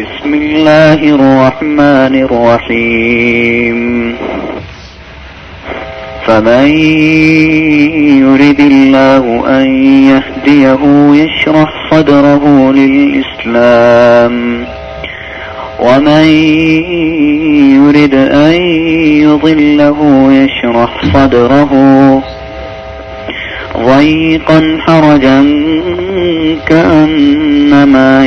بسم الله الرحمن الرحيم. فمن يرد الله أن يهديه يشرح صدره للإسلام. ومن يرد أن يضله يشرح صدره ضيقا حرجا كأنما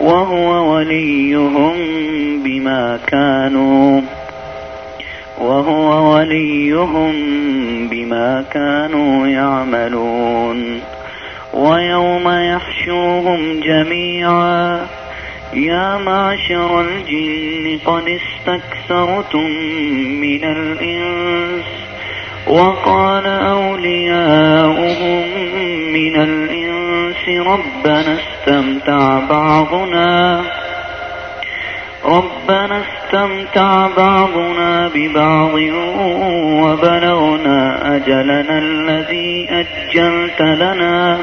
وهو وليهم بما كانوا وهو وليهم بما كانوا يعملون ويوم يحشرهم جميعا يا معشر الجن قد استكثرتم من الإنس وقال أولياؤهم من الإنس ربنا استمتع بعضنا، ربنا استمتع بعضنا ببعض وبلغنا أجلنا الذي أجلت لنا.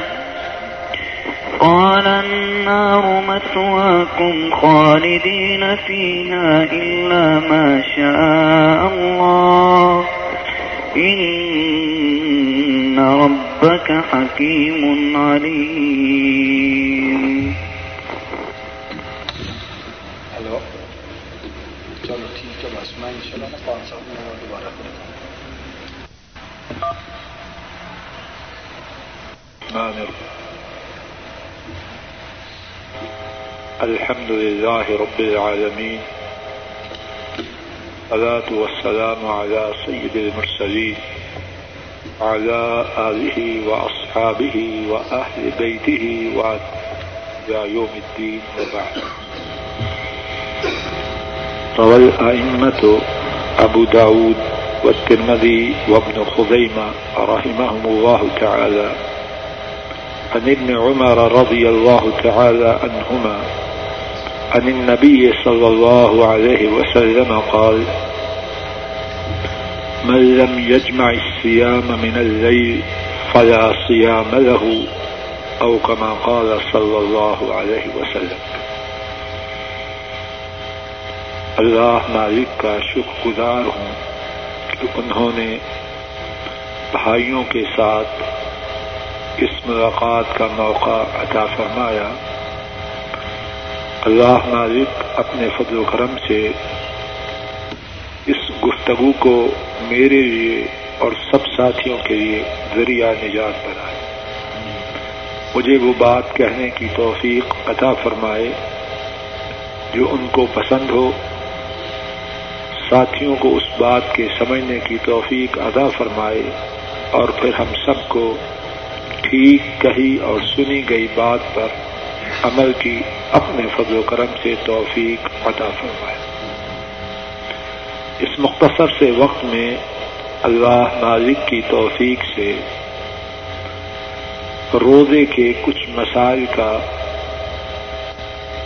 قال النار مثواكم خالدين فيها إلا ما شاء الله. إن ربك حكيم عليم. ہلو چلو ٹھیک ہے بس میں انشاءاللہ نا پانچ سال میں دوبارہ الحمد لله رب العالمين الصلاة والسلام على سيد المرسلين، على آله وأصحابه وأهل بيته وإلى يوم الدين وبعد. روى الأئمة أبو داود والترمذي وابن خزيمة رحمهم الله تعالى. عن ابن عمر رضي الله تعالى عنهما عن النبي صلى الله عليه وسلم قال، من لم يجمع الصيام من الليل فلا صيام له، أو كما قال صلى الله عليه وسلم. اللہ مالک کا شکر گزار ہوں کہ انہوں نے بھائیوں کے ساتھ اس ملاقات کا موقع عطا فرمایا۔ اللہ مالک اپنے فضل و کرم سے اس گفتگو کو میرے لیے اور سب ساتھیوں کے لیے ذریعہ نجات بنائے۔ مجھے وہ بات کہنے کی توفیق عطا فرمائے جو ان کو پسند ہو۔ ساتھیوں کو اس بات کے سمجھنے کی توفیق ادا فرمائے اور پھر ہم سب کو ٹھیک کہی اور سنی گئی بات پر عمل کی اپنے فضل و کرم سے توفیق عطا فرمائے۔ اس مختصر سے وقت میں اللہ مالک کی توفیق سے روزے کے کچھ مسائل کا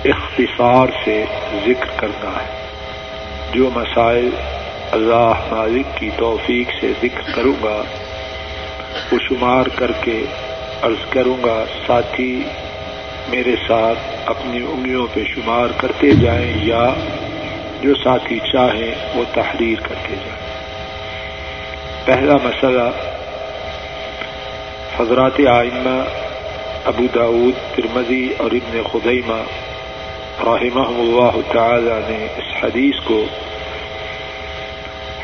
اختصار سے ذکر کرنا ہے۔ جو مسائل اللہ مالک کی توفیق سے ذکر کروں گا، وہ شمار کر کے عرض کروں گا، ساتھی میرے ساتھ اپنی انگلیوں پہ شمار کرتے جائیں یا جو ساتھی چاہیں وہ تحریر کرتے جائیں۔ پہلا مسئلہ حضرات آئمہ ابو داود ترمزی اور ابن خدیمہ رحمہ اللہ تعالی نے اس حدیث کو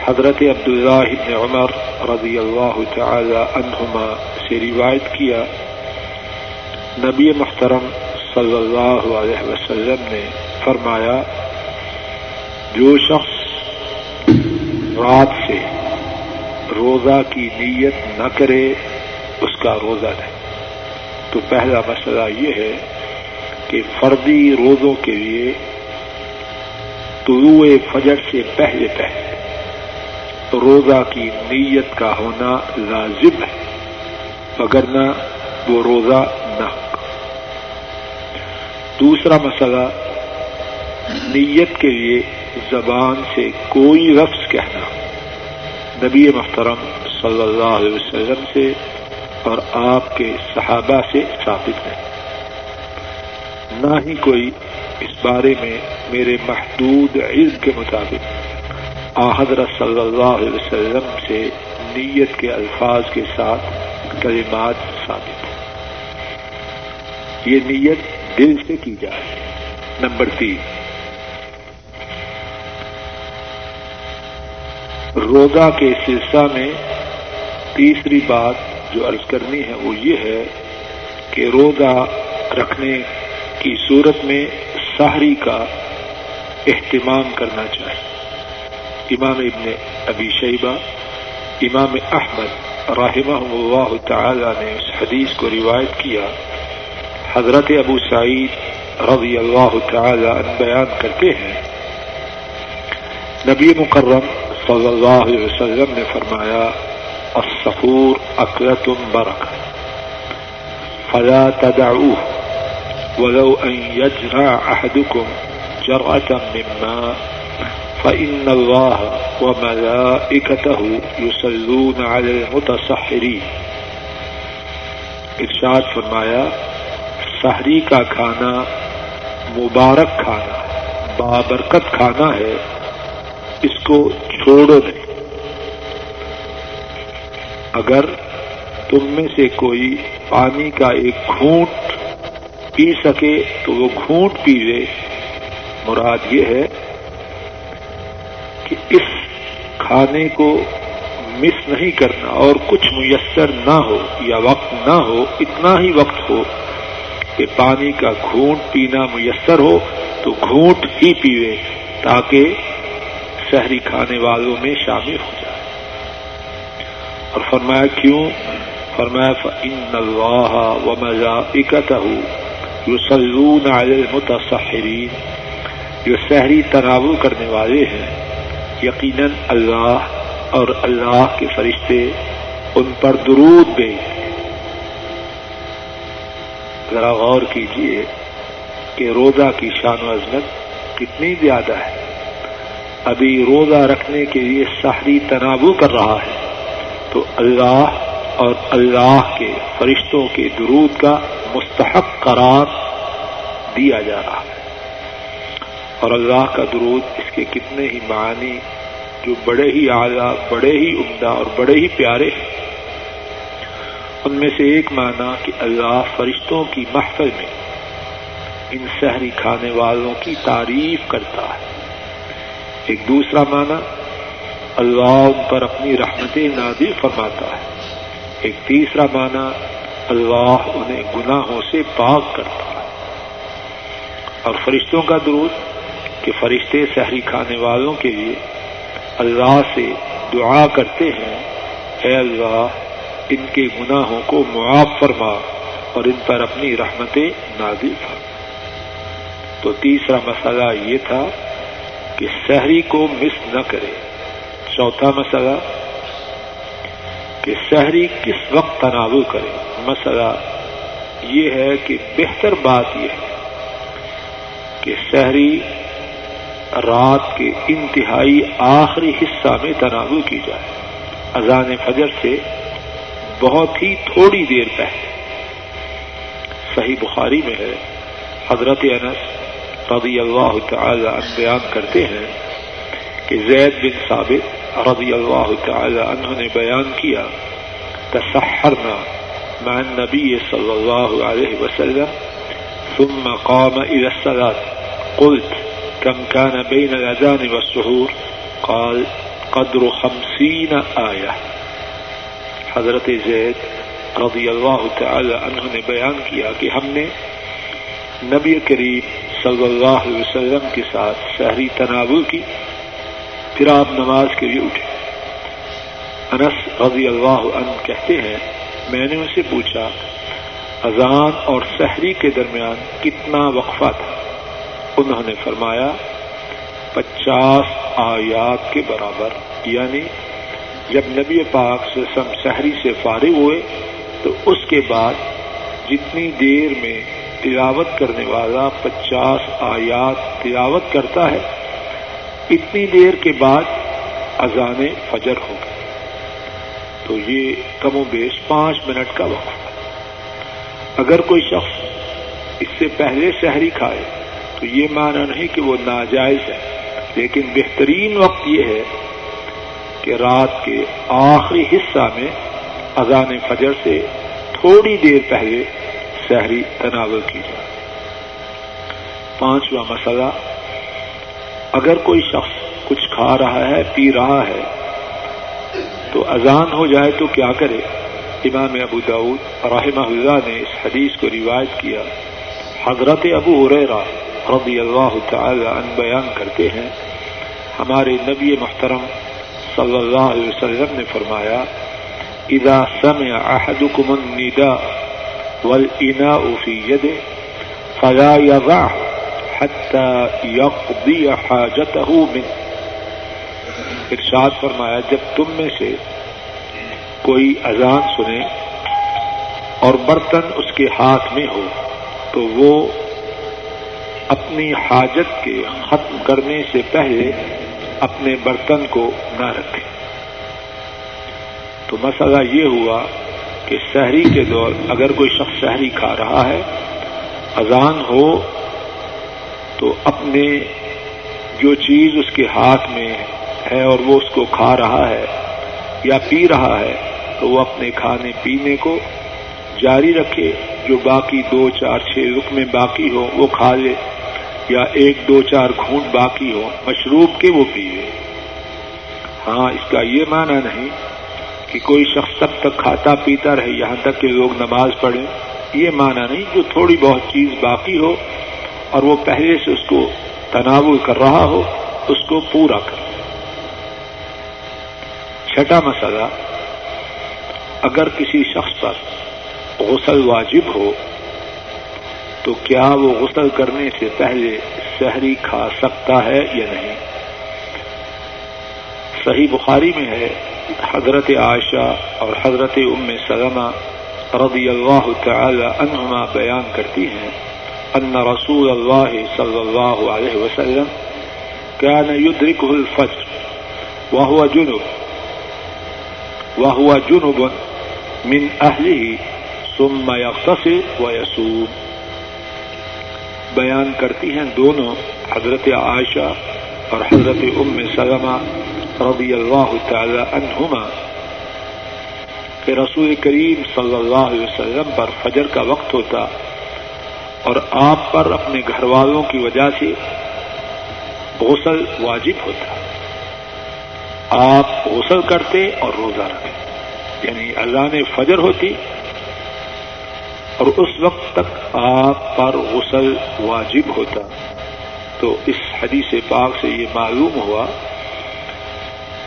حضرت عبداللہ ابن عمر رضی اللہ تعالی عنہما سے روایت کیا۔ نبی محترم صلی اللہ علیہ وسلم نے فرمایا، جو شخص رات سے روزہ کی نیت نہ کرے، اس کا روزہ نہیں۔ تو پہلا مسئلہ یہ ہے کہ فردی روزوں کے لیے طلوع فجر سے پہلے پہلے روزہ کی نیت کا ہونا لازم ہے، مگر نہ وہ روزہ نہ ہو۔ دوسرا مسئلہ، نیت کے لیے زبان سے کوئی لفظ کہنا۔ نبی محترم صلی اللہ علیہ وسلم سے اور آپ کے صحابہ سے ثابت ہے۔ نہ ہی کوئی اس بارے میں میرے محدود علم کے مطابق۔ حضرت صلی اللہ علیہ وسلم سے نیت کے الفاظ کے ساتھ کلمات ثابت۔ ہے یہ نیت دل سے کی جائے۔ نمبر تین۔ روزہ کے سلسلہ میں تیسری بات جو عرض کرنی ہے وہ یہ ہے کہ روزہ رکھنے کی صورت میں سحری کا اہتمام کرنا چاہیے۔ امام ابن ابی شیبہ، امام احمد رحمہ اللہ تعالی نے اس حدیث کو روایت کیا حضرت ابو سعید رضی اللہ تعالی عنہ بیان کرتے ہیں۔ نبی مکرم صلی اللہ علیہ وسلم نے فرمایا السفور اکرتم برک فلا تدعوه ولو أن يجرع أحدكم جرأة من ماء فإن الله وملائكته يصلون على المتصحرين ارشاد فرمایا سحری کا کھانا، مبارک کھانا، بابرکت کھانا ہے، اس کو چھوڑو نہیں۔ اگر تم میں سے کوئی پانی کا ایک گھونٹ پی سکے تو وہ گھونٹ پی لے۔ مراد یہ ہے کہ اس کھانے کو مس نہیں کرنا اور کچھ میسر نہ ہو یا وقت نہ ہو، اتنا ہی وقت ہو کہ پانی کا گھونٹ پینا میسر ہو تو گھونٹ ہی پیوے تاکہ شہری کھانے والوں میں شامل ہو جائے۔ اور فرمایا کیوں؟ فرمایا ان اللہ و مزہ یسلون علی المتصحرین جو سحری تناول کرنے والے ہیں، یقیناً اللہ اور اللہ کے فرشتے ان پر درود بھیج ذرا غور کیجیے کہ روزہ کی شان و عظمت کتنی زیادہ ہے۔ ابھی روزہ رکھنے کے لیے سحری تناول کر رہا ہے۔ تو اللہ اور اللہ کے فرشتوں کے درود کا مستحق قرار دیا جا رہا ہے۔ اور اللہ کا درود اس کے کتنے ہی معنی جو بڑے ہی اعلیٰ، بڑے ہی عمدہ اور بڑے ہی پیارے ہیں ان میں سے ایک معنی کہ اللہ فرشتوں کی محفل میں ان سحری کھانے والوں کی تعریف کرتا ہے۔ ایک دوسرا معنی اللہ ان پر اپنی رحمتیں نادر فرماتا ہے۔ ایک تیسرا معنی اللہ انہیں گناہوں سے پاک کرتا ہے۔ اور فرشتوں کا درود کہ فرشتے سحری کھانے والوں کے لیے اللہ سے دعا کرتے ہیں، اے اللہ ان کے گناہوں کو معاف فرما اور ان پر اپنی رحمتیں نازل فرما تو تیسرا مسئلہ یہ تھا کہ سحری کو مس نہ کرے۔ چوتھا مسئلہ کہ شہری کس وقت تناول کرے۔ مسئلہ یہ ہے کہ بہتر بات یہ ہے کہ شہری رات کے انتہائی آخری حصہ میں تناول کی جائے۔ اذان فجر سے بہت ہی تھوڑی دیر پہلے۔ صحیح بخاری میں ہے۔ حضرت انس رضی اللہ تعالی عنہ بیان کرتے ہیں کہ زید بن ثابت رضی اللہ تعالی عنہ نے بیان کیا، تسحرنا مع النبي صلى الله عليه وسلم، ثم قام إلى الصلاة۔ قلت كم كان بين الأذان والسحور؟ قال، قدر خمسين آية حضرت زید رضی اللہ تعالی عنہ نے بیان کیا کہ ہم نے نبی کریم صلی اللہ علیہ وسلم کے ساتھ شہری تناول کی، پھر آپ نماز کے لیے اٹھے۔ انس رضی اللہ عنہ کہتے ہیں، میں نے ان سے پوچھا، اذان اور سحری کے درمیان کتنا وقفہ تھا؟ انہوں نے فرمایا، پچاس آیات کے برابر یعنی جب نبی پاک سے سم شہری سے فارغ ہوئے، تو اس کے بعد جتنی دیر میں تلاوت کرنے والا پچاس آیات تلاوت کرتا ہے، اتنی دیر کے بعد اذان فجر ہو گئی۔ تو یہ کم و بیش پانچ منٹ کا وقت اگر کوئی شخص اس سے پہلے شہری کھائے، تو یہ مانا نہیں کہ وہ ناجائز ہے، لیکن بہترین وقت یہ ہے کہ رات کے آخری حصہ میں اذان فجر سے تھوڑی دیر پہلے شہری تناول کی جائے پانچواں مسئلہ، اگر کوئی شخص کچھ کھا رہا ہے، پی رہا ہے، تو اذان ہو جائے تو کیا کرے؟ امام ابو داود رحمہ اللہ نے اس حدیث کو روایت کیا۔ حضرت ابو عریرا رضی اللہ تعالی عنہ بیان کرتے ہیں، ہمارے نبی محترم صلی اللہ علیہ وسلم نے فرمایا، اذا سمع احدكم النداء والاناء في يده فلا يضع حتى يقضي حاجته منه ارشاد فرمایا، جب تم میں سے کوئی اذان سنے اور برتن اس کے ہاتھ میں ہو، تو وہ اپنی حاجت کے ختم کرنے سے پہلے اپنے برتن کو نہ رکھے تو مسئلہ یہ ہوا کہ شہری کے دور اگر کوئی شخص شہری کھا رہا ہے، اذان ہو تو اپنے جو چیز اس کے ہاتھ میں ہے اور وہ اس کو کھا رہا ہے یا پی رہا ہے، تو وہ اپنے کھانے پینے کو جاری رکھے، جو باقی دو، چار، چھ رک میں باقی ہو وہ کھا لے۔ یا ایک دو چار گھونٹ باقی ہو مشروب کے وہ پیوے ہاں اس کا یہ معنی نہیں کہ کوئی شخص تب تک کھاتا پیتا رہے، یہاں تک کہ لوگ نماز پڑھیں۔ یہ معنی نہیں جو تھوڑی بہت چیز باقی ہو اور وہ پہلے سے اس کو تناول کر رہا ہو، اس کو پورا کر۔ چھٹا مسئلہ، اگر کسی شخص پر غسل واجب ہو تو کیا وہ غسل کرنے سے پہلے شہری کھا سکتا ہے یا نہیں؟ صحیح بخاری میں ہے، حضرت عائشہ اور حضرت ام سلمہ رضی اللہ تعالی عنہما بیان کرتی ہیں ان رسول اللہ صلی اللہ علیہ وسلم كان يدركه الفجر وهو جنب وهو جنب من أهله ثم يغتسل ويصوم بیان کرتی ہیں دونوں، حضرت عائشہ اور حضرت ام سلمہ رضی اللہ تعالی عنہما، کہ رسول کریم صلی اللہ علیہ وسلم پر فجر کا وقت ہوتا اور آپ پر اپنے گھر والوں کی وجہ سے غسل واجب ہوتا۔ آپ غسل کرتے اور روزہ رکھتے یعنی اذان فجر ہوتی اور اس وقت تک آپ پر غسل واجب ہوتا۔ تو اس حدیث پاک سے یہ معلوم ہوا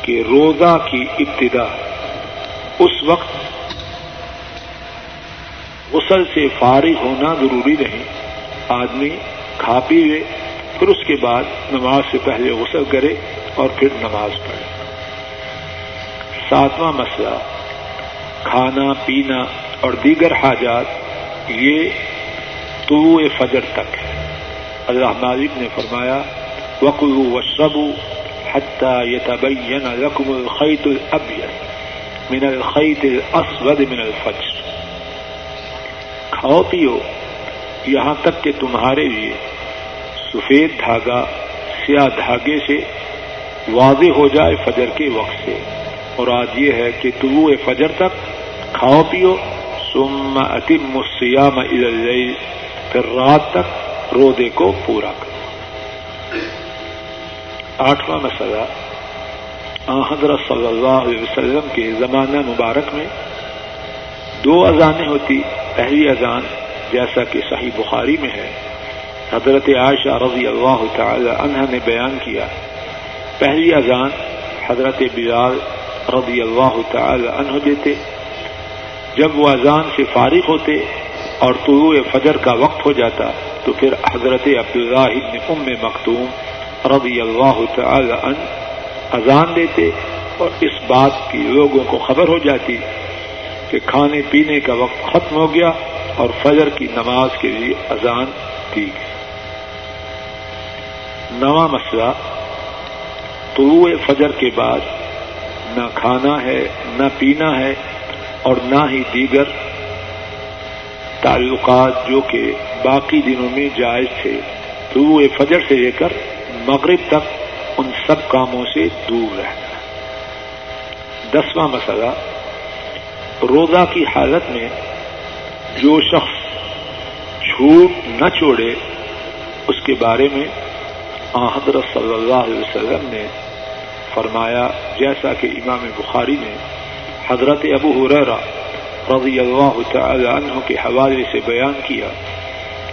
کہ روزہ کی ابتدا اس وقت غسل سے فارغ ہونا ضروری نہیں۔ آدمی کھا پی لے، پھر اس کے بعد نماز سے پہلے غسل کرے اور پھر نماز پڑھے۔ ساتواں مسئلہ، کھانا، پینا اور دیگر حاجات یہ طلوع فجر تک ہے۔ اللہ مالک نے فرمایا وقلو وشربو حتى يتبين لكم الخيط الأبيض من الخيط الأسود من الفجر۔ کھاؤ، پیو، یہاں تک کہ تمہارے لیے سفید دھاگا، سیاہ دھاگے سے واضح ہو جائے فجر کے وقت سے۔ اور آج یہ ہے کہ طلوع فجر تک کھاؤ، پیو ثم اتم الصيام الى الليل پھر رات تک رودے کو پورا کرو۔ آٹھواں مسئلہ حضرت صلی اللہ علیہ وسلم کے زمانہ مبارک میں دو اذانیں ہوتی۔ پہلی اذان جیسا کہ صحیح بخاری میں ہے، حضرت عائشہ رضی اللہ تعالی عنہ نے بیان کیا۔ پہلی اذان حضرت بلال رضی اللہ تعالی عنہ دیتے۔ جب وہ اذان سے فارغ ہوتے اور طلوع فجر کا وقت ہو جاتا تو پھر حضرت عبداللہ ابن ام مختوم رضی اللہ تعالی عنہ اذان دیتے اور اس بات کی لوگوں کو خبر ہو جاتی کہ کھانے پینے کا وقت ختم ہو گیا اور فجر کی نماز کے لیے اذان دی گئی۔ نواں مسئلہ، طلوع فجر کے بعد نہ کھانا ہے، نہ پینا ہے اور نہ ہی دیگر تعلقات جو کہ باقی دنوں میں جائز تھے۔ طلوع فجر سے لے کر مغرب تک ان سب کاموں سے دور رہنا۔ دسواں مسئلہ، روزہ کی حالت میں جو شخص جھوٹ نہ چھوڑے، اس کے بارے میں حضرت صلی اللہ علیہ وسلم نے فرمایا، جیسا کہ امام بخاری نے حضرت ابو حریرہ رضی اللہ تعالی عنہ کے حوالے سے بیان کیا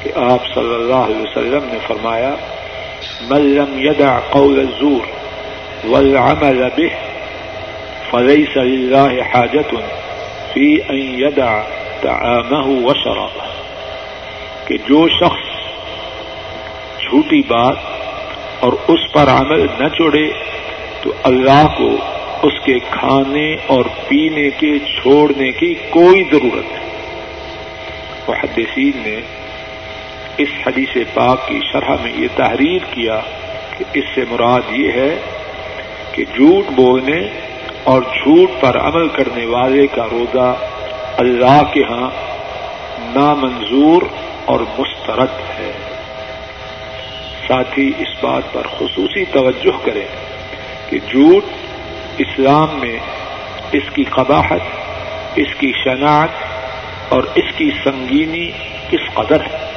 کہ آپ صلی اللہ علیہ وسلم نے فرمایا، من لم يدع قول الزور والعمل به فليس لله حاجة في أن يدع طعامه وشرابه کہ جو شخص جھوٹی بات اور اس پر عمل نہ چھوڑے تو اللہ کو اس کے کھانے اور پینے کے چھوڑنے کی کوئی ضرورت نہیں۔ محدثین نے اس حدیث پاک کی شرح میں یہ تحریر کیا کہ اس سے مراد یہ ہے کہ جھوٹ بولنے اور جھوٹ پر عمل کرنے والے کا روزہ اللہ کے ہاں نامنظور اور مسترد ہے۔ ساتھ ہی اس بات پر خصوصی توجہ کریں کہ جھوٹ اسلام میں اس کی قباحت، اس کی شناخت اور اس کی سنگینی کس قدر ہے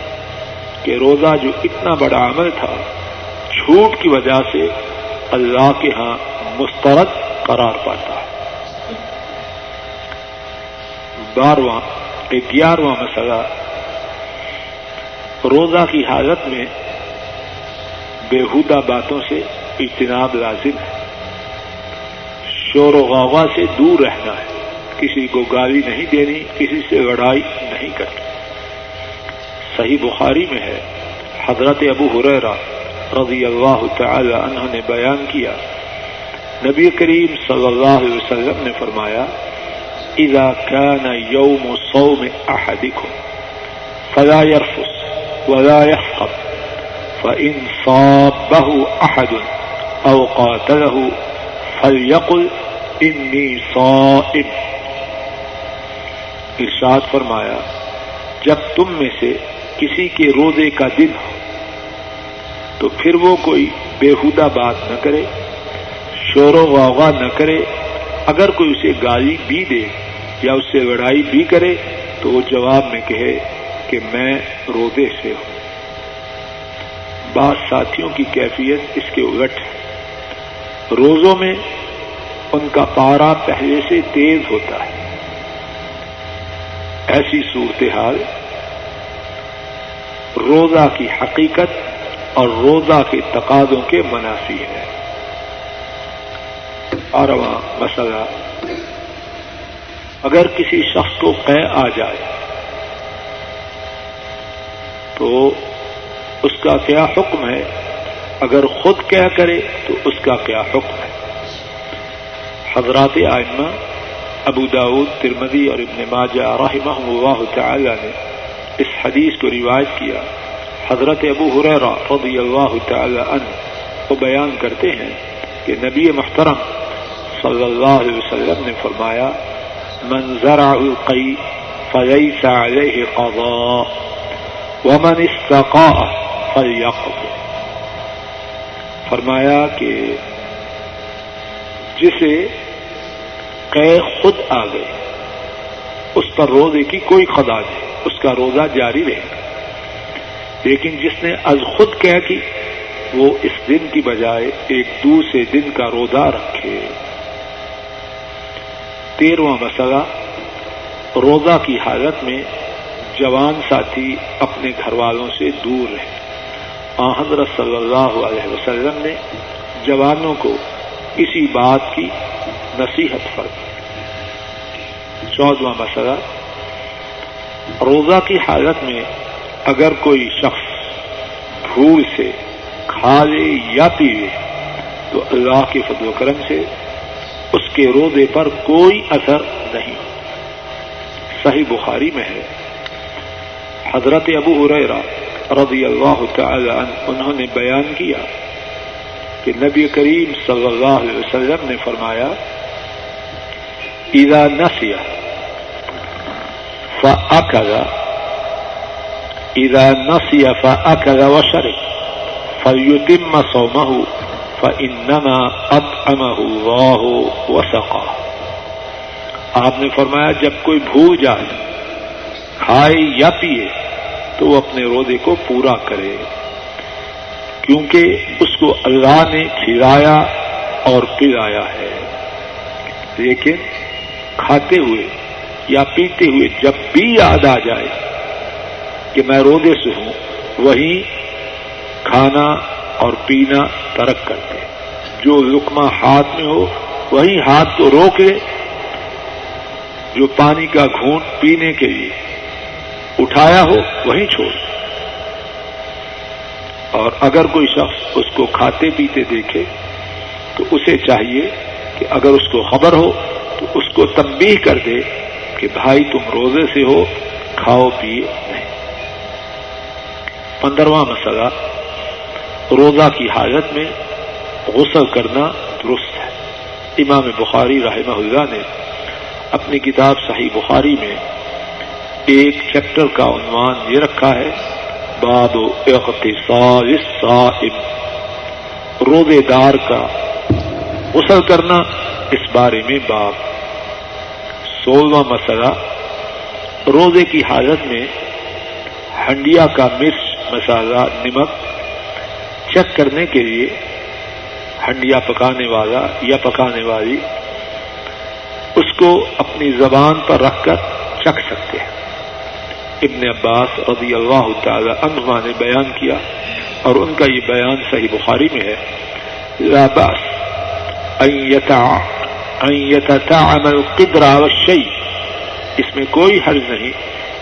کہ روزہ جو اتنا بڑا عمل تھا، جھوٹ کی وجہ سے اللہ کے ہاں مسترد قرار پاتا ہے۔ بارواں گیارہواں مسئلہ، روزہ کی حالت میں بےحودہ باتوں سے اجتناب لازم ہے۔ شور و غوغا سے دور رہنا ہے۔ کسی کو گالی نہیں دینی، کسی سے لڑائی نہیں کرنی۔ صحیح بخاری میں ہے۔ حضرت ابو حریرا رضی اللہ تعالی عنہ نے بیان کیا۔ نبی کریم صلی اللہ علیہ وسلم نے فرمایا، اذا كان يوم صوم احدكم فلا يرفس ولا يفخر فإن صابه احد او قاتله فليقل انی صائم۔ ارشاد فرمایا، جب تم میں سے کسی کے روزے کا دن ہو، تو پھر وہ کوئی بےحدہ بات نہ کرے، شور و غوغا نہ کرے۔ اگر کوئی اسے گالی بھی دے یا اس سے لڑائی بھی کرے، تو وہ جواب میں کہے کہ میں روزے سے ہوں۔ بعض ساتھیوں کی کیفیت اس کے الٹ ہے۔ روزوں میں ان کا پارا پہلے سے تیز ہوتا ہے۔ ایسی صورتحال روزہ کی حقیقت اور روزہ کے تقاضوں کے منافی ہے۔ آرواں مسئلہ، اگر کسی شخص کو قے آ جائے تو اس کا کیا حکم ہے؟ اگر خود کیا کرے تو اس کا کیا حکم ہے؟ حضرات آئمہ، ابو داود ترمدی اور ابن ماجہ رحمہ اللہ تعالی نے اس حدیث کو روایت کیا۔ حضرت ابو حریرہ رضی اللہ تعالی عنہ کو بیان کرتے ہیں کہ نبی محترم صلی اللہ علیہ وسلم نے فرمایا، من زرع القی فليس عليه قضاء، ومن استقاء فليقض فرمایا کہ جسے قے خود آ گئے اس پر روزے کی کوئی خدا نہیں، اس کا روزہ جاری رہے۔ گا لیکن جس نے از خود کہہ کی، وہ اس دن کی بجائے ایک دوسرے دن کا روزہ رکھے۔ تیرواں مسئلہ، روزہ کی حالت میں جوان ساتھی اپنے گھر والوں سے دور رہے۔ حضرت صلی اللہ علیہ وسلم نے جوانوں کو اسی بات کی نصیحت فرمائی چودواں مسئلہ، روزہ کی حالت میں اگر کوئی شخص بھول سے کھا لے یا پیوے، تو اللہ کے فضل و کرم سے اس کے روزے پر کوئی اثر نہیں۔ صحیح بخاری میں ہے۔ حضرت ابو ریرا رضی اللہ تعالی عنہ، انہوں نے بیان کیا کہ نبی کریم صلی اللہ علیہ وسلم نے فرمایا اذا نسی فأكل. اذا نسی فأكل وشرب. فليتم صومه، فإنما أطعمه الله وسقاه آپ نے فرمایا، جب کوئی بھول جائے، کھائے یا پیے تو وہ اپنے روزے کو پورا کرے۔ کیونکہ اس کو اللہ نے کھلایا اور پلایا ہے۔ لیکن کھاتے ہوئے یا پیتے ہوئے جب بھی یاد آ جائے کہ میں روزے سے ہوں، وہی کھانا اور پینا ترک کرتے جو لکما ہاتھ میں ہو، وہی ہاتھ کو روک لے جو پانی کا گھونٹ پینے کے لیے اٹھایا ہو، وہیں چھوڑ۔ اور اگر کوئی شخص اس کو کھاتے پیتے دیکھے، تو اسے چاہیے کہ اگر اس کو خبر ہو تو اس کو تنبیہ کر دے کہ بھائی تم روزے سے ہو، کھاؤ پیے نہیں۔ پندرواں مسئلہ، روزہ کی حالت میں غسل کرنا درست ہے۔ امام بخاری رحمہ اللہ نے اپنی کتاب صحیح بخاری میں ایک چیپٹر کا عنوان یہ رکھا ہے، باب اختصار الصائم۔ روزے دار کا غسل کرنا اس بارے میں باب سولہواں مسئلہ، روزے کی حالت میں ہنڈیا کا مرچ مسالہ نمک چیک کرنے کے لیے ہنڈیا پکانے والا یا پکانے والی اس کو اپنی زبان پر رکھ کر چکھ سکتے ہیں۔ ابن عباس رضی اللہ تعالی عنہما نے بیان کیا اور ان کا یہ بیان صحیح بخاری میں ہے۔ لا باس ان يتطعم القدر والشيء۔ اس میں کوئی حرج نہیں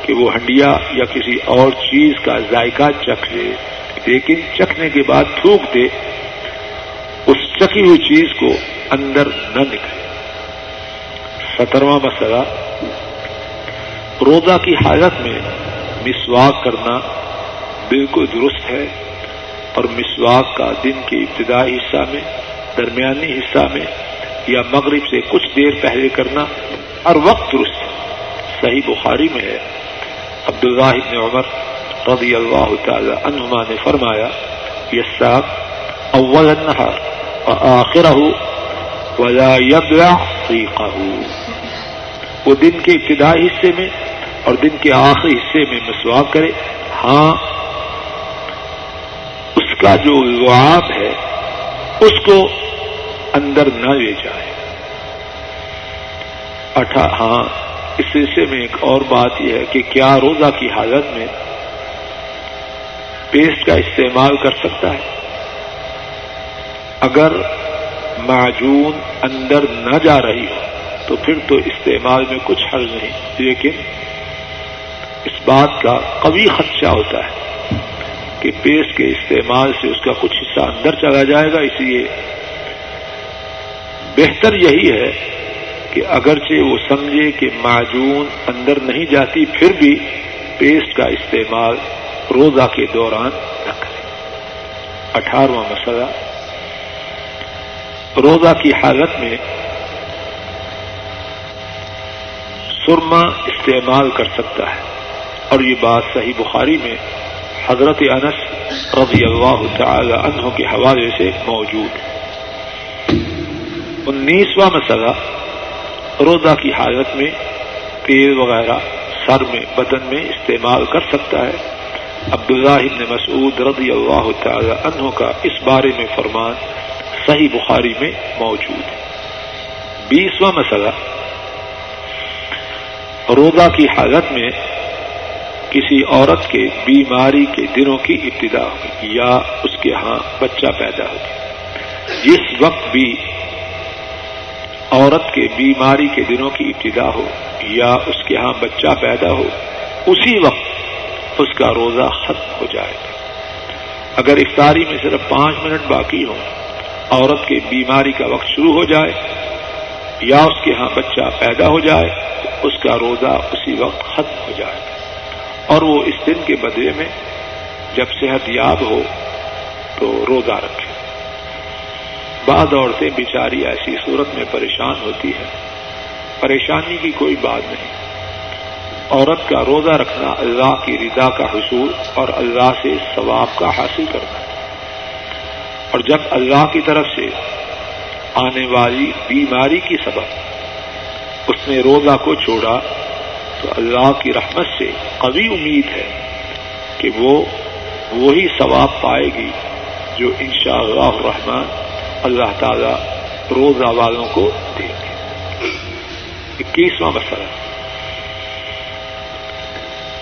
کہ وہ ہنڈیا یا کسی اور چیز کا ذائقہ چکھ لے، لیکن چکھنے کے بعد تھوک دے، اس چکی ہوئی چیز کو اندر نہ نکلے۔ سترواں مسئلہ، روزہ کی حالت میں مسواک کرنا بالکل درست ہے، اور مسواک کا دن کے ابتدائی حصہ میں، درمیانی حصہ میں یا مغرب سے کچھ دیر پہلے کرنا ہر وقت درست صحیح بخاری میں ہے۔ عبداللہ ابن عمر رضی اللہ تعالی عنہما نے فرمایا یہ اول النہار آخرہ ولا يبلع وہ دن کے ابتدائی حصے میں اور دن کے آخری حصے میں مسواک کرے۔ ہاں اس کا جو لعاب ہے، اس کو اندر نہ لے جائے۔ اٹھا ہاں اس سلسلے میں ایک اور بات یہ ہے کہ کیا روزہ کی حالت میں پیسٹ کا استعمال کر سکتا ہے؟ اگر معجون اندر نہ جا رہی ہو، تو پھر تو استعمال میں کچھ حل نہیں۔ لیکن اس بات کا قوی خدشہ ہوتا ہے کہ پیسٹ کے استعمال سے اس کا کچھ حصہ اندر چلا جائے گا، اس لیے بہتر یہی ہے کہ اگرچہ وہ سمجھے کہ معجون اندر نہیں جاتی، پھر بھی پیسٹ کا استعمال روزہ کے دوران نہ کرے۔ اٹھارہواں مسئلہ، روزہ کی حالت میں سرما استعمال کر سکتا ہے۔ اور یہ بات صحیح بخاری میں حضرت انس رضی اللہ تعالی عنہ کے حوالے سے موجود ہے۔ انیسواں مسئلہ، روزہ کی حالت میں تیل وغیرہ سر میں، بدن میں استعمال کر سکتا ہے۔ عبداللہ ابن مسعود رضی اللہ تعالی عنہ کا اس بارے میں فرمان صحیح بخاری میں موجود۔ ہے بیسواں مسئلہ، روزہ کی حالت میں کسی عورت کے بیماری کے دنوں کی ابتدا ہوگی یا اس کے ہاں بچہ پیدا ہوگی جس وقت بھی عورت کے بیماری کے دنوں کی ابتدا ہو یا اس کے ہاں بچہ پیدا ہو، اسی وقت اس کا روزہ ختم ہو جائے گا۔ اگر افطاری میں صرف پانچ منٹ باقی ہوں، عورت کی بیماری کا وقت شروع ہو جائے یا اس کے ہاں بچہ پیدا ہو جائے تو اس کا روزہ اسی وقت ختم ہو جائے اور وہ اس دن کے بدلے میں جب صحت یاب ہو تو روزہ رکھے۔ بعض عورتیں بیچاری ایسی صورت میں پریشان ہوتی ہیں۔ پریشانی کی کوئی بات نہیں۔ عورت کا روزہ رکھنا اللہ کی رضا کا حصول اور اللہ سے ثواب کا حاصل کرنا۔ اور جب اللہ کی طرف سے آنے والی بیماری کی سبب اس نے روزہ کو چھوڑا، تو اللہ کی رحمت سے قوی امید ہے کہ وہ وہی ثواب پائے گی جو انشاء اللہ رحمان اللہ تعالی روزہ والوں کو دیں گے اکیسواں مسئلہ۔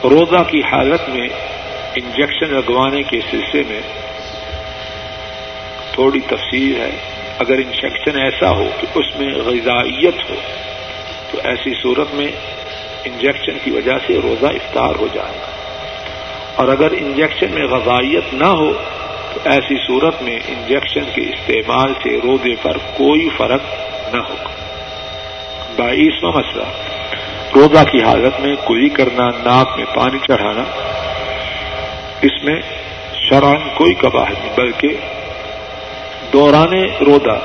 روزہ کی حالت میں انجیکشن لگوانے کے سلسلے میں تھوڑی تفصیل ہے۔ اگر انجیکشن ایسا ہو کہ اس میں غذائیت ہو، تو ایسی صورت میں انجیکشن کی وجہ سے روزہ افطار ہو جائے گا۔ اور اگر انجیکشن میں غذائیت نہ ہو ایسی صورت میں انجیکشن کے استعمال سے روزے پر کوئی فرق نہ ہوگا۔ بائیسواں مسئلہ، روزہ کی حالت میں کلی کرنا، ناک میں پانی چڑھانا، اس میں شران کوئی کباہ نہیں، بلکہ دوران روزہ،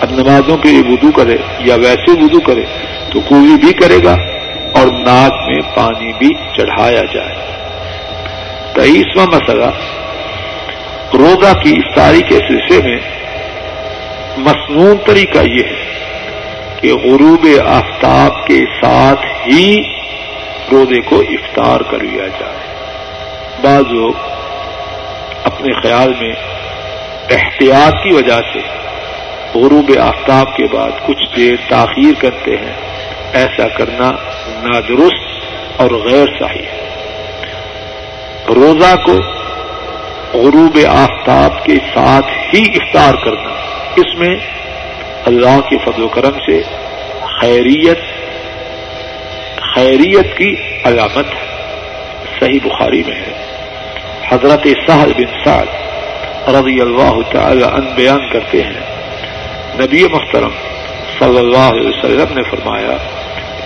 اب نمازوں کے لیے وضو کرے یا ویسے وضو کرے تو کوئی بھی کرے گا اور ناک میں پانی بھی چڑھایا جائے۔ تیئیسواں مسئلہ روزہ کی افطاری کے سلسلے میں مصنون طریقہ یہ ہے کہ غروب آفتاب کے ساتھ ہی روزے کو افطار کر لیا جائے۔ بعض لوگ اپنے خیال میں احتیاط کی وجہ سے غروب آفتاب کے بعد کچھ دیر تاخیر کرتے ہیں۔ ایسا کرنا نادرست اور غیر صحیح ہے۔ روزہ کو غروب آفتاب کے ساتھ ہی افطار کرنا۔ اس میں اللہ کے فضل و کرم سے خیریت خیریت کی علامت ہے۔ صحیح بخاری میں ہے۔ حضرت سہل بن سعد رضی اللہ تعالی ان بیان کرتے ہیں۔ نبی محترم صلی اللہ علیہ وسلم نے فرمایا،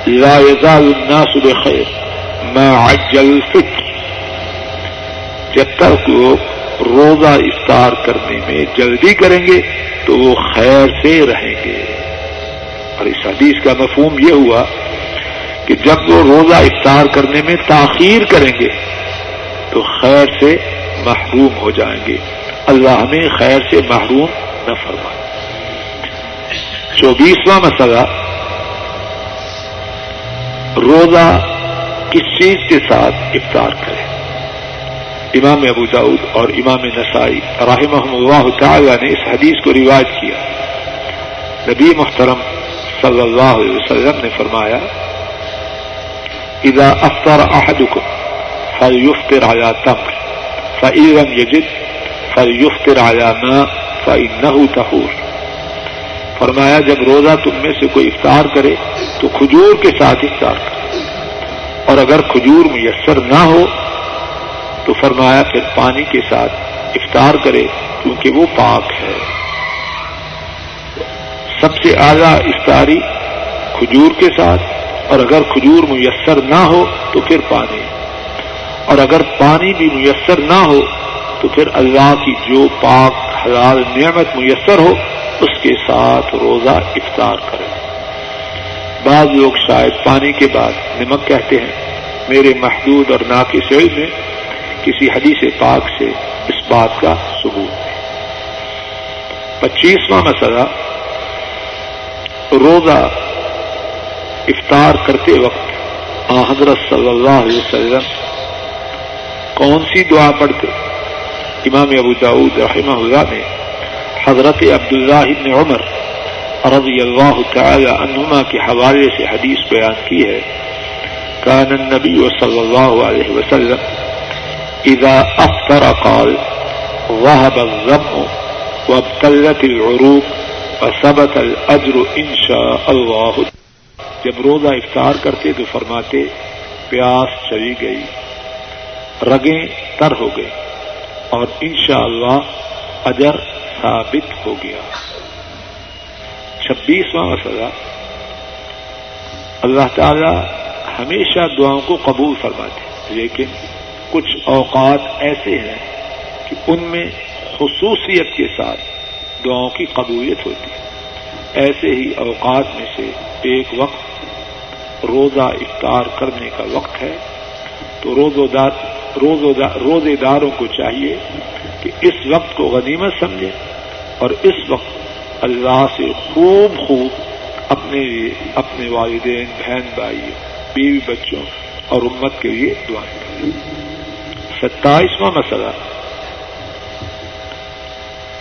لا يزال الناس بخير ما عجل الفطر جب تک لوگ روزہ افطار کرنے میں جلدی کریں گے تو وہ خیر سے رہیں گے۔ اور اس حدیث کا مفہوم یہ ہوا کہ جب وہ روزہ افطار کرنے میں تاخیر کریں گے تو خیر سے محروم ہو جائیں گے۔ اللہ ہمیں خیر سے محروم نہ فرمائے۔ چوبیسواں مسئلہ، روزہ کس چیز کے ساتھ افطار کرے امام ابو داود اور امام نسائی رحمہ اللہ تعالی نے اس حدیث کو رواج کیا۔ نبی محترم صلی اللہ علیہ وسلم نے فرمایا، اذا افطر احدكم فليفطر على تمر فإن لم يجد فليفطر على ماء فإنه طهور فرمایا، جب روزہ تم میں سے کوئی افطار کرے، تو کھجور کے ساتھ افطار کرے اور اگر کھجور میسر نہ ہو تو فرمایا پھر پانی کے ساتھ افطار کرے کیونکہ وہ پاک ہے۔ سب سے اعلیٰ افطاری کھجور کے ساتھ، اور اگر کھجور میسر نہ ہو تو پھر پانی۔ اور اگر پانی بھی میسر نہ ہو تو پھر اللہ کی جو پاک حلال نعمت میسر ہو، اس کے ساتھ روزہ افطار کرے۔ بعض لوگ شاید پانی کے بعد نمک کہتے ہیں، میرے محدود اور ناقص علم میں کسی حدیث پاک سے اس بات کا ثبوت ہے۔ پچیسواں مسئلہ، روزہ افطار کرتے وقت حضرت صلی اللہ علیہ وسلم کون سی دعا پڑھتے؟ امام ابو داود رحمہ اللہ نے حضرت عبداللہ ابن عمر رضی اللہ تعالی عنہما کے حوالے سے حدیث بیان کی ہے، کان النبی صلی اللہ علیہ وسلم اذا افطر قال، وهب الظم وابتلت العروق وثبت الاجر ان شاء اللہ جب روزہ افطار کرتے تو فرماتے، پیاس چلی گئی، رگیں تر ہو گئی اور انشاءاللہ اللہ اجر ثابت ہو گیا۔ چھبیسواں مسئلہ، اللہ تعالی ہمیشہ دعاؤں کو قبول فرماتے، لیکن کچھ اوقات ایسے ہیں کہ ان میں خصوصیت کے ساتھ دعاؤں کی قبولیت ہوتی ہے۔ ایسے ہی اوقات میں سے ایک وقت روزہ افطار کرنے کا وقت ہے۔ تو روزے داروں کو چاہیے کہ اس وقت کو غنیمت سمجھے اور اس وقت اللہ سے خوب خوب اپنے لیے، اپنے والدین، بہن بھائی بیوی بچوں اور امت کے لیے دعائیں کریں۔ ستائیسواں مسئلہ۔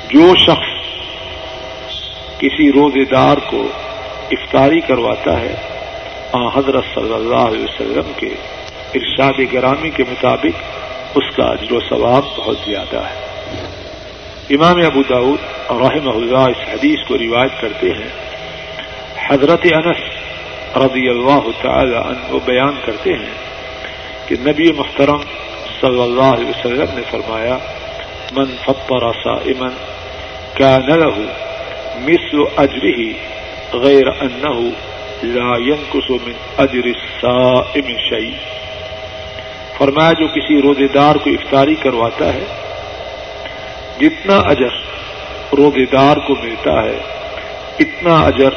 جو شخص کسی روزے دار کو افطاری کرواتا ہے، آ حضرت صلی اللہ علیہ وسلم کے ارشاد گرامی کے مطابق، اس کا اجر و ثواب بہت زیادہ ہے۔ امام ابو داود اور رحم اللہ اس حدیث کو روایت کرتے ہیں۔ حضرت انس رضی اللہ تعالی عنہ بیان کرتے ہیں کہ نبی محترم صلی اللہ علیہ وسلم نے فرمایا، من فطر صائما كان له مثل اجره غیر انه لا ينقص من اجر الصائم شيء فرمایا، جو کسی روزے دار کو افطاری کرواتا ہے، جتنا اجر روزے دار کو ملتا ہے، اتنا اجر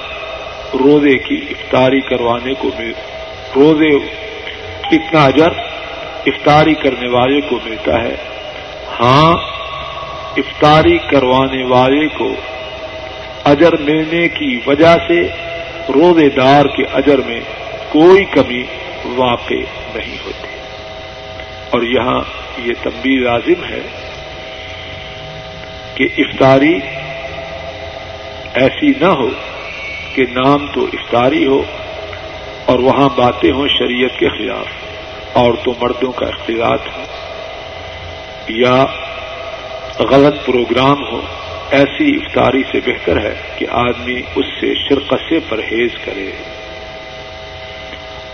روزے کی افطاری کروانے کو مل روزے اتنا اجر افطاری کرنے والے کو ملتا ہے۔ ہاں افطاری کروانے والے کو اجر ملنے کی وجہ سے روزے دار کے اجر میں کوئی کمی واقع نہیں ہوتی۔ اور یہاں یہ تنبیہ لازم ہے کہ افطاری ایسی نہ ہو کہ نام تو افطاری ہو اور وہاں باتیں ہوں شریعت کے خلاف۔ عورتوں مردوں کا اختلاط ہو یا غلط پروگرام ہو، ایسی افطاری سے بہتر ہے کہ آدمی اس سے شرکت سے پرہیز کرے۔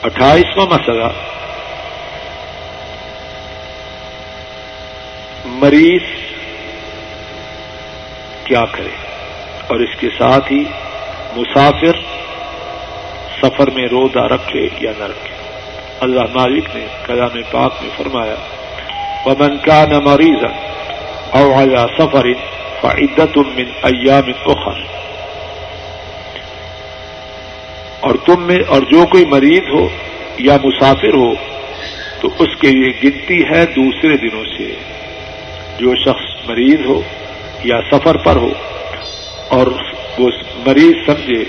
اٹھائیسواں مسئلہ، مریض کیا کرے؟ اور اس کے ساتھ ہی مسافر سفر میں روزہ رکھے یا نہ رکھے۔ اللہ مالک نے کلام پاک میں فرمایا، ومن کا نہ مریض اور سفر فعدت من ایام اخر اور تم میں اور جو کوئی مریض ہو یا مسافر ہو، تو اس کے لیے گنتی ہے دوسرے دنوں سے۔ جو شخص مریض ہو یا سفر پر ہو، اور وہ مریض سمجھے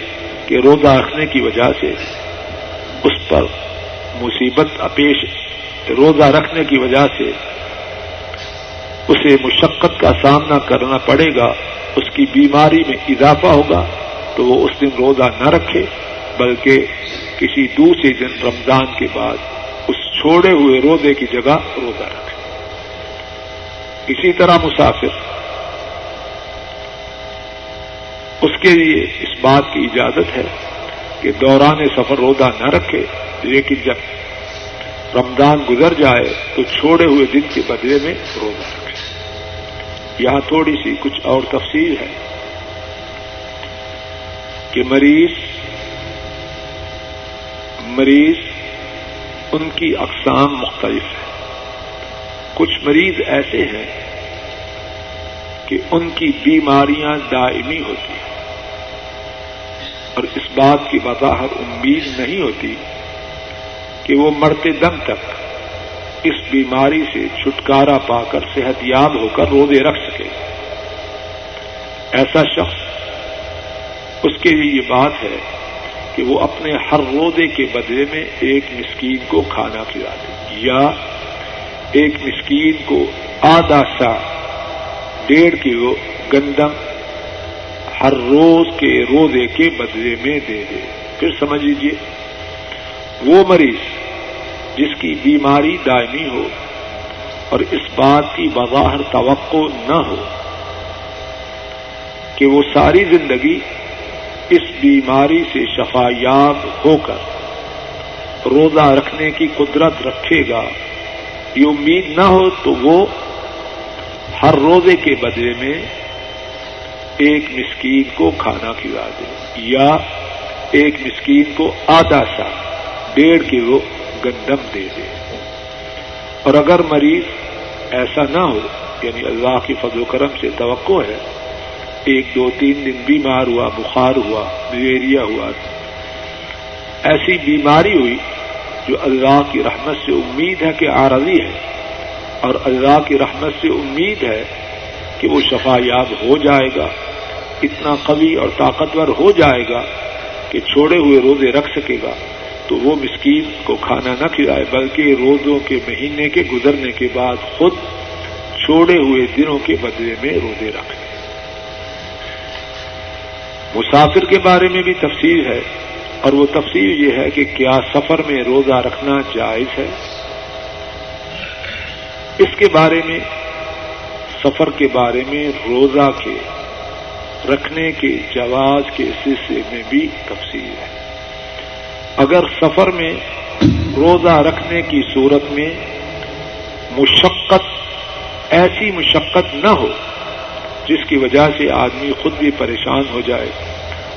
کہ روزہ رکھنے کی وجہ سے اس پر مصیبت اپیش روزہ رکھنے کی وجہ سے اسے مشقت کا سامنا کرنا پڑے گا، اس کی بیماری میں اضافہ ہوگا تو وہ اس دن روزہ نہ رکھے، بلکہ کسی دوسرے دن رمضان کے بعد اس چھوڑے ہوئے روزے کی جگہ روزہ رکھے۔ اسی طرح مسافر، اس کے لیے اس بات کی اجازت ہے کہ دوران سفر روزہ نہ رکھے۔ لیکن جب رمضان گزر جائے تو چھوڑے ہوئے دن کے بدلے میں روزہ رکھے۔ یہاں تھوڑی سی کچھ اور تفصیل ہے کہ مریض مریض ان کی اقسام مختلف ہیں۔ کچھ مریض ایسے ہیں کہ ان کی بیماریاں دائمی ہوتی ہیں اور اس بات کی وضاحت امید نہیں ہوتی کہ وہ مرتے دم تک اس بیماری سے چھٹکارا پا کر صحت یاب ہو کر روزے رکھ سکے۔ ایسا شخص، اس کے لیے یہ بات ہے کہ وہ اپنے ہر روزے کے بدلے میں ایک مسکین کو کھانا کھلا دے یا ایک مسکین کو آدھا سا ڈیڑھ کلو گندم ہر روز کے روزے کے بدلے میں دے دے۔ پھر سمجھ لیجیے وہ مریض جس کی بیماری دائمی ہو اور اس بات کی بظاہر توقع نہ ہو کہ وہ ساری زندگی اس بیماری سے شفایاب ہو کر روزہ رکھنے کی قدرت رکھے گا، یہ امید نہ ہو تو وہ ہر روزے کے بدلے میں ایک مسکین کو کھانا کھلا دے یا ایک مسکین کو آدھا سا ڈیڑھ کلو گندم دے دے۔ اور اگر مریض ایسا نہ ہو یعنی اللہ کی فضل و کرم سے توقع ہے، ایک دو تین دن بیمار ہوا، بخار ہوا، ملیریا ہوا، ایسی بیماری ہوئی جو اللہ کی رحمت سے امید ہے کہ آرزی ہے، اور اللہ کی رحمت سے امید ہے کہ وہ شفا یاب ہو جائے گا، اتنا قوی اور طاقتور ہو جائے گا کہ چھوڑے ہوئے روزے رکھ سکے گا۔ تو وہ مسکین کو کھانا نہ کھلائے، بلکہ روزوں کے مہینے کے گزرنے کے بعد خود چھوڑے ہوئے دنوں کے بدلے میں روزے رکھے مسافر کے بارے میں بھی تفصیل ہے، اور وہ تفصیل یہ ہے کہ کیا سفر میں روزہ رکھنا جائز ہے۔ اس کے بارے میں، سفر کے بارے میں روزہ کے رکھنے کے جواز کے سلسلے میں بھی تفصیل ہے۔ اگر سفر میں روزہ رکھنے کی صورت میں مشقت، ایسی مشقت نہ ہو، جس کی وجہ سے آدمی خود بھی پریشان ہو جائے،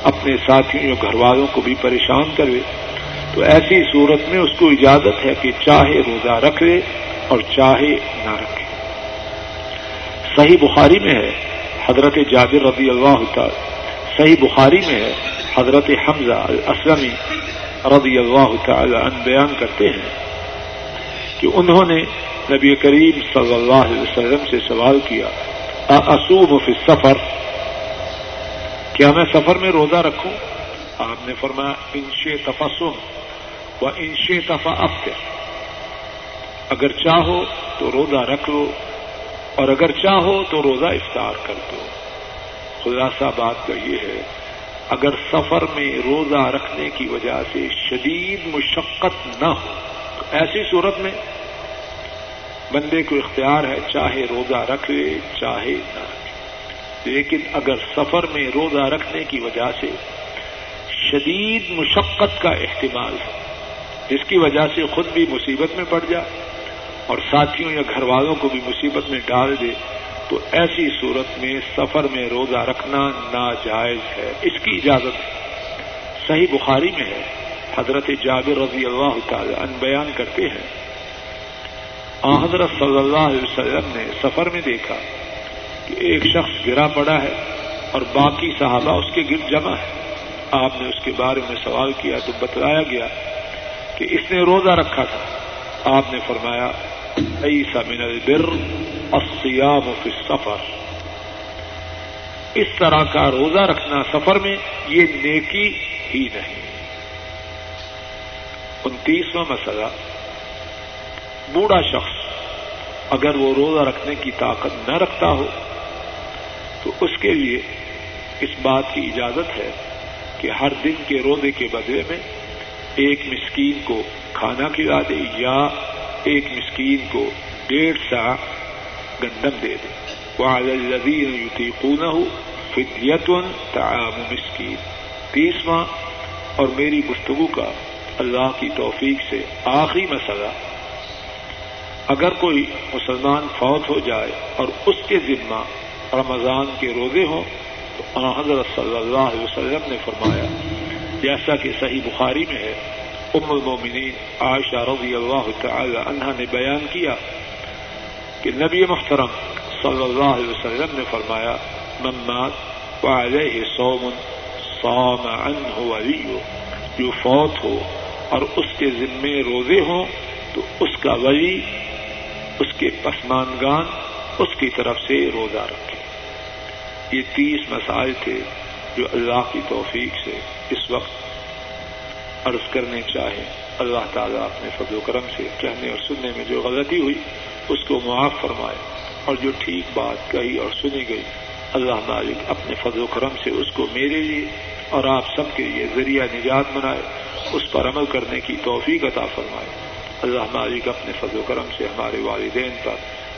اپنے ساتھیوں گھر والوں کو بھی پریشان کرے تو ایسی صورت میں اس کو اجازت ہے کہ چاہے روزہ رکھ لے اور چاہے نہ رکھے۔ صحیح بخاری میں ہے، حضرت جابر رضی اللہ تعالی صحیح بخاری میں ہے حضرت حمزہ الاسلمی رضی اللہ تعالی عنہ بیان کرتے ہیں کہ انہوں نے نبی کریم صلی اللہ علیہ وسلم سے سوال کیا اصوب فی سفر کیا میں سفر میں روزہ رکھوں؟ آپ نے فرمایا انشے تفسم و انشے تفا افطر اگر چاہو تو روزہ رکھ لو اور اگر چاہو تو روزہ افطار کر دو۔ خلاصہ بات کا یہ ہے اگر سفر میں روزہ رکھنے کی وجہ سے شدید مشقت نہ ہو، تو ایسی صورت میں بندے کو اختیار ہے چاہے روزہ رکھ لے، چاہے نہ رکھے لیکن اگر سفر میں روزہ رکھنے کی وجہ سے شدید مشقت کا احتمال ہے جس کی وجہ سے خود بھی مصیبت میں پڑ جائے اور ساتھیوں یا گھر والوں کو بھی مصیبت میں ڈال دے تو ایسی صورت میں سفر میں روزہ رکھنا ناجائز ہے۔ اس کی اجازت صحیح بخاری میں ہے۔ حضرت جابر رضی اللہ تعالی ان بیان کرتے ہیں۔ حضرت صلی اللہ علیہ وسلم نے سفر میں دیکھا کہ ایک شخص گرا پڑا ہے اور باقی صحابہ اس کے گر جمع ہے آپ نے اس کے بارے میں سوال کیا تو بتلایا گیا کہ اس نے روزہ رکھا تھا۔ آپ نے فرمایا ایسا من البر الصیام فی السفر۔ اس طرح کا روزہ رکھنا سفر میں یہ نیکی ہی نہیں۔ انتیسواں مسئلہ، بوڑھا شخص اگر وہ روزہ رکھنے کی طاقت نہ رکھتا ہو، تو اس کے لیے اس بات کی اجازت ہے کہ ہر دن کے روزے کے بدلے میں ایک مسکین کو کھانا کھلا دے یا ایک مسکین کو ڈیڑھ سا گندم دے دے۔ والذین یطیقونہ فدیتن تعام مسکین تیسواں، اور میری گفتگو کا اللہ کی توفیق سے آخری مسئلہ۔ اگر کوئی مسلمان فوت ہو جائے اور اس کے ذمہ رمضان کے روزے ہوں، تو حضرت صلی اللہ علیہ وسلم نے فرمایا، جیسا کہ صحیح بخاری میں ہے، ام المومنین عائشہ رضی اللہ تعالی عنہ نے بیان کیا کہ نبی محترم صلی اللہ علیہ وسلم نے فرمایا ممات وعلیہ صوم، صام عنہ ولیو جو فوت ہو اور اس کے ذمے روزے ہوں، تو اس کا ولی، اس کے پسمانگان اس کی طرف سے روزہ رکھے. یہ تیس مسائل تھے جو اللہ کی توفیق سے اس وقت عرض کرنے چاہے اللہ تعالیٰ اپنے فضل و کرم سے، کہنے اور سننے میں جو غلطی ہوئی اس کو معاف فرمائے اور جو ٹھیک بات کہی اور سنی گئی، اللہ مالک اپنے فضل و کرم سے اس کو میرے لیے اور آپ سب کے لیے ذریعہ نجات بنائے، اس پر عمل کرنے کی توفیق عطا فرمائے۔ اللہ مالک اپنے فضل و کرم سے ہمارے والدین پر،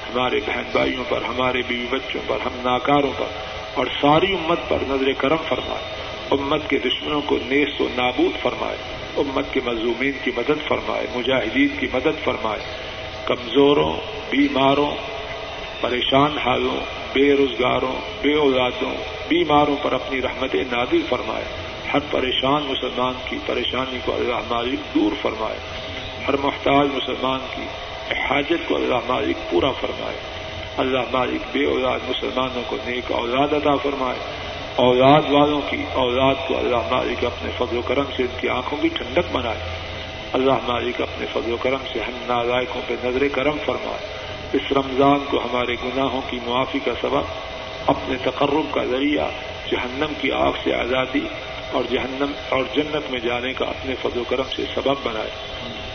ہمارے بہن بھائیوں پر، ہمارے بیوی بچوں پر، ہم ناکاروں پر اور ساری امت پر نظر کرم فرمائے۔ امت کے دشمنوں کو نیس و نابود فرمائے۔ امت کے مظلومین کی مدد فرمائے، مجاہدین کی مدد فرمائے۔ کمزوروں، بیماروں، پریشان حالوں، بے روزگاروں، بے اولادوں، بیماروں پر اپنی رحمت نادر فرمائے۔ ہر پریشان مسلمان کی پریشانی کو اللہ مالک دور فرمائے۔ ہر محتاج مسلمان کی حاجت کو اللہ مالک پورا فرمائے۔ اللہ مالک بے اولاد مسلمانوں کو نیک اولاد عطا فرمائے۔ اولاد والوں کی اولاد کو اللہ مالک اپنے فضل و کرم سے ان کی آنکھوں کی ٹھنڈک بنائے۔ اللہ مالک اپنے فضل و کرم سے ہم نالائقوں پہ نظر کرم فرمائے اس رمضان کو ہمارے گناہوں کی معافی کا سبب، اپنے تقرب کا ذریعہ جہنم کی آگ سے آزادی اور جہنم اور جنت میں جانے کا اپنے فضل و کرم سے سبب بنائے۔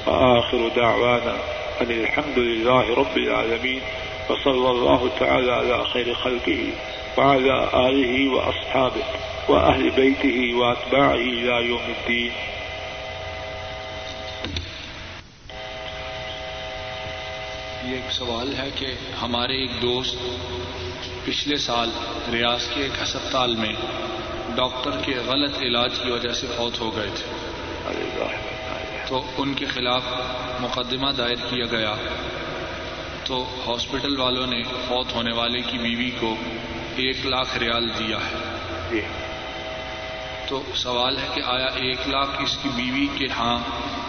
آخر دعوانا ان الحمد للہ رب العالمین، وصلی اللہ تعالی على خیر خلقه وعلى آله وأصحابه وأهل بيته وأتباعه إلى يوم الدين یہ ایک سوال ہے کہ ہمارے ایک دوست پچھلے سال ریاض کے ایک ہسپتال میں ڈاکٹر کے غلط علاج کی وجہ سے فوت ہو گئے تھے تو ان کے خلاف مقدمہ دائر کیا گیا تو ہاسپٹل والوں نے فوت ہونے والے کی بیوی کو ایک لاکھ ریال دیا ہے جی۔ تو سوال ہے کہ آیا ایک لاکھ اس کی بیوی کے ہاں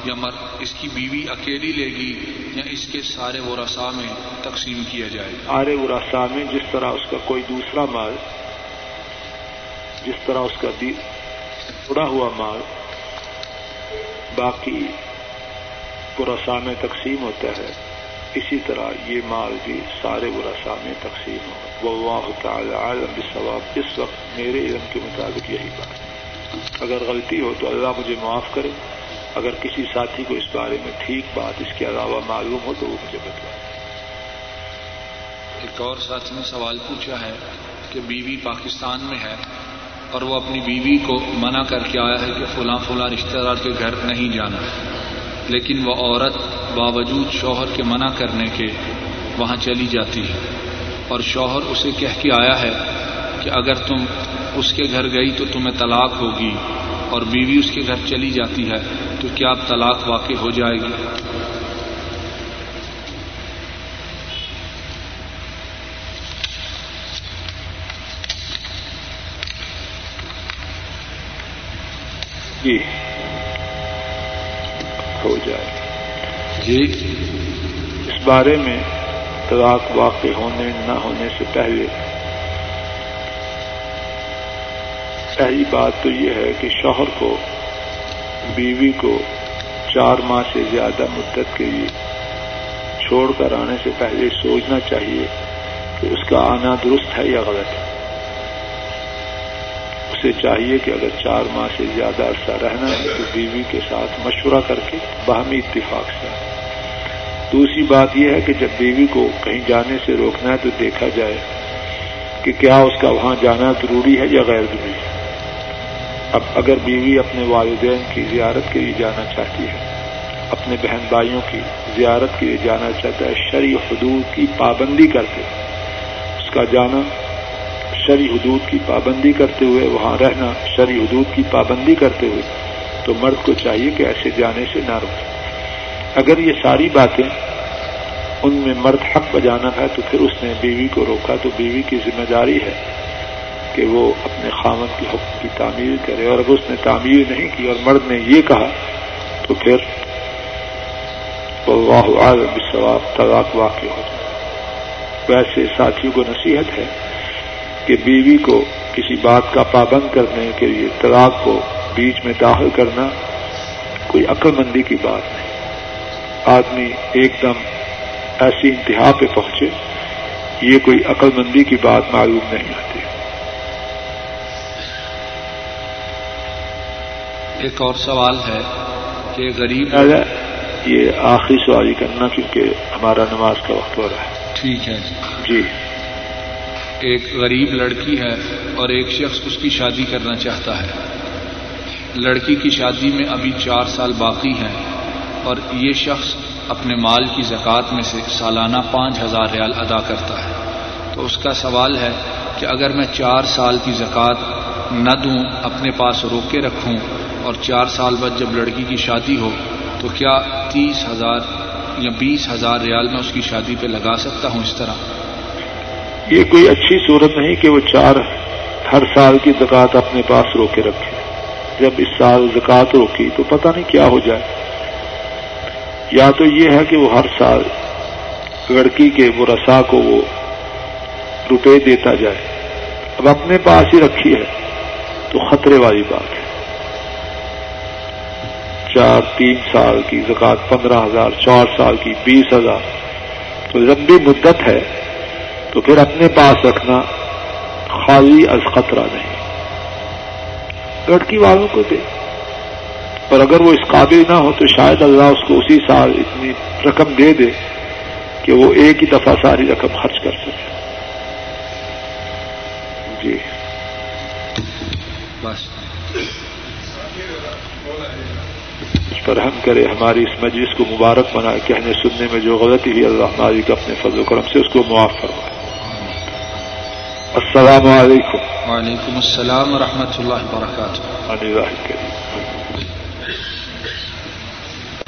یا مر اس کی بیوی اکیلی لے گی یا اس کے سارے وہ میں تقسیم کیا جائے گا؟ سارے وہ میں جس طرح اس کا کوئی دوسرا مال، جس طرح اس کا اڑا ہوا مال، باقی پورا میں تقسیم ہوتا ہے، اسی طرح یہ مال بھی سارے برسا میں تقسیم ہو۔ وہ تعالی عالم ثواب اس وقت میرے علم کے مطابق یہی بات ہے۔ اگر غلطی ہو تو اللہ مجھے معاف کرے۔ اگر کسی ساتھی کو اس بارے میں ٹھیک بات اس کے علاوہ معلوم ہو تو وہ مجھے بتائے ایک اور ساتھی نے سوال پوچھا ہے کہ بیوی پاکستان میں ہے اور وہ اپنی بیوی کو منع کر کے آیا ہے کہ فلاں فلاں رشتہ دار کے گھر نہیں جانا۔ لیکن وہ عورت باوجود شوہر کے منع کرنے کے وہاں چلی جاتی ہے۔ اور شوہر اسے کہہ کے آیا ہے کہ اگر تم اس کے گھر گئی تو تمہیں طلاق ہوگی اور بیوی اس کے گھر چلی جاتی ہے تو کیا طلاق واقع ہو جائے گی؟ جی۔ ہو جائے۔ جی۔ اس بارے میں طلاق واقع ہونے نہ ہونے سے پہلے پہلی بات تو یہ ہے کہ شوہر کو، بیوی کو چار ماہ سے زیادہ مدت کے لیے چھوڑ کر آنے سے پہلے سوچنا چاہیے کہ اس کا آنا درست ہے یا غلط ہے۔ اسے چاہیے کہ اگر چار ماہ سے زیادہ عرصہ رہنا ہے تو بیوی کے ساتھ مشورہ کر کے باہمی اتفاق سے۔ دوسری بات یہ ہے کہ جب بیوی کو کہیں جانے سے روکنا ہے تو دیکھا جائے کہ کیا اس کا وہاں جانا ضروری ہے یا غیر ضروری ہے۔ اب اگر بیوی اپنے والدین کی زیارت کے لیے جانا چاہتی ہے، اپنے بہن بھائیوں کی زیارت کے لیے جانا چاہتا ہے شرع حدود کی پابندی کرتے اس کا جانا شرع حدود کی پابندی کرتے ہوئے، وہاں رہنا شرع حدود کی پابندی کرتے ہوئے، تو مرد کو چاہیے کہ ایسے جانے سے نہ روکے۔ اگر یہ ساری باتیں ان میں مرد حق بجانا ہے، تو پھر اس نے بیوی کو روکا، تو بیوی کی ذمہ داری ہے۔ کہ وہ اپنے خامد کے حکم کی تعمیر کرے اور اگر اس نے تعمیر نہیں کی اور مرد نے یہ کہا، تو پھر واہ عالم ثواب طلاق واقع ہو جائے۔ ویسے ساتھیوں کو نصیحت ہے کہ بیوی کو کسی بات کا پابند کرنے کے لیے طلاق کو بیچ میں داخل کرنا کوئی عقل مندی کی بات نہیں۔ آدمی ایک دم ایسی انتہا پہ پہنچے، یہ کوئی عقل مندی کی بات معلوم نہیں آتی ایک اور سوال ہے کہ غریب یہ آخری سوال ہی کرنا کیونکہ ہمارا نماز کا وقت ہو رہا ہے۔ ٹھیک ہے جی۔ ایک غریب لڑکی ہے اور ایک شخص اس کی شادی کرنا چاہتا ہے۔ لڑکی کی شادی میں ابھی چار سال باقی ہیں اور یہ شخص اپنے مال کی زکوٰۃ میں سے سالانہ پانچ ہزار ریال ادا کرتا ہے۔ تو اس کا سوال ہے کہ اگر میں چار سال کی زکوٰۃ نہ دوں اپنے پاس روک کے رکھوں اور چار سال بعد جب لڑکی کی شادی ہو تو کیا تیس ہزار یا بیس ہزار ریال میں اس کی شادی پہ لگا سکتا ہوں اس طرح؟ یہ کوئی اچھی صورت نہیں کہ وہ چار ہر سال کی زکات اپنے پاس روکے رکھے۔ جب اس سال زکات روکی تو پتہ نہیں کیا ہو جائے۔ یا تو یہ ہے کہ وہ ہر سال لڑکی کے مرسا کو وہ روپے دیتا جائے۔ اب اپنے پاس ہی رکھی ہے تو خطرے والی بات ہے۔ چار، تین سال کی زکات پندرہ ہزار، چار سال کی بیس ہزار۔ تو لمبی مدت ہے، تو پھر اپنے پاس رکھنا خالی از خطرہ نہیں۔ لڑکی والوں کو دے۔ اور اگر وہ اس قابل نہ ہو، تو شاید اللہ اس کو اسی سال اتنی رقم دے دے کہ وہ ایک ہی دفعہ ساری رقم خرچ کر سکے۔ جی۔ بس اس پر ہم کرے ہماری اس مجلس کو مبارک بنائے کہنے سننے میں جو غلطی ہوئی اللہ مالک اپنے فضل و کرم سے اس کو معاف فرمائے۔ السلام علیکم۔ وعلیکم السلام ورحمۃ اللہ وبرکاتہ۔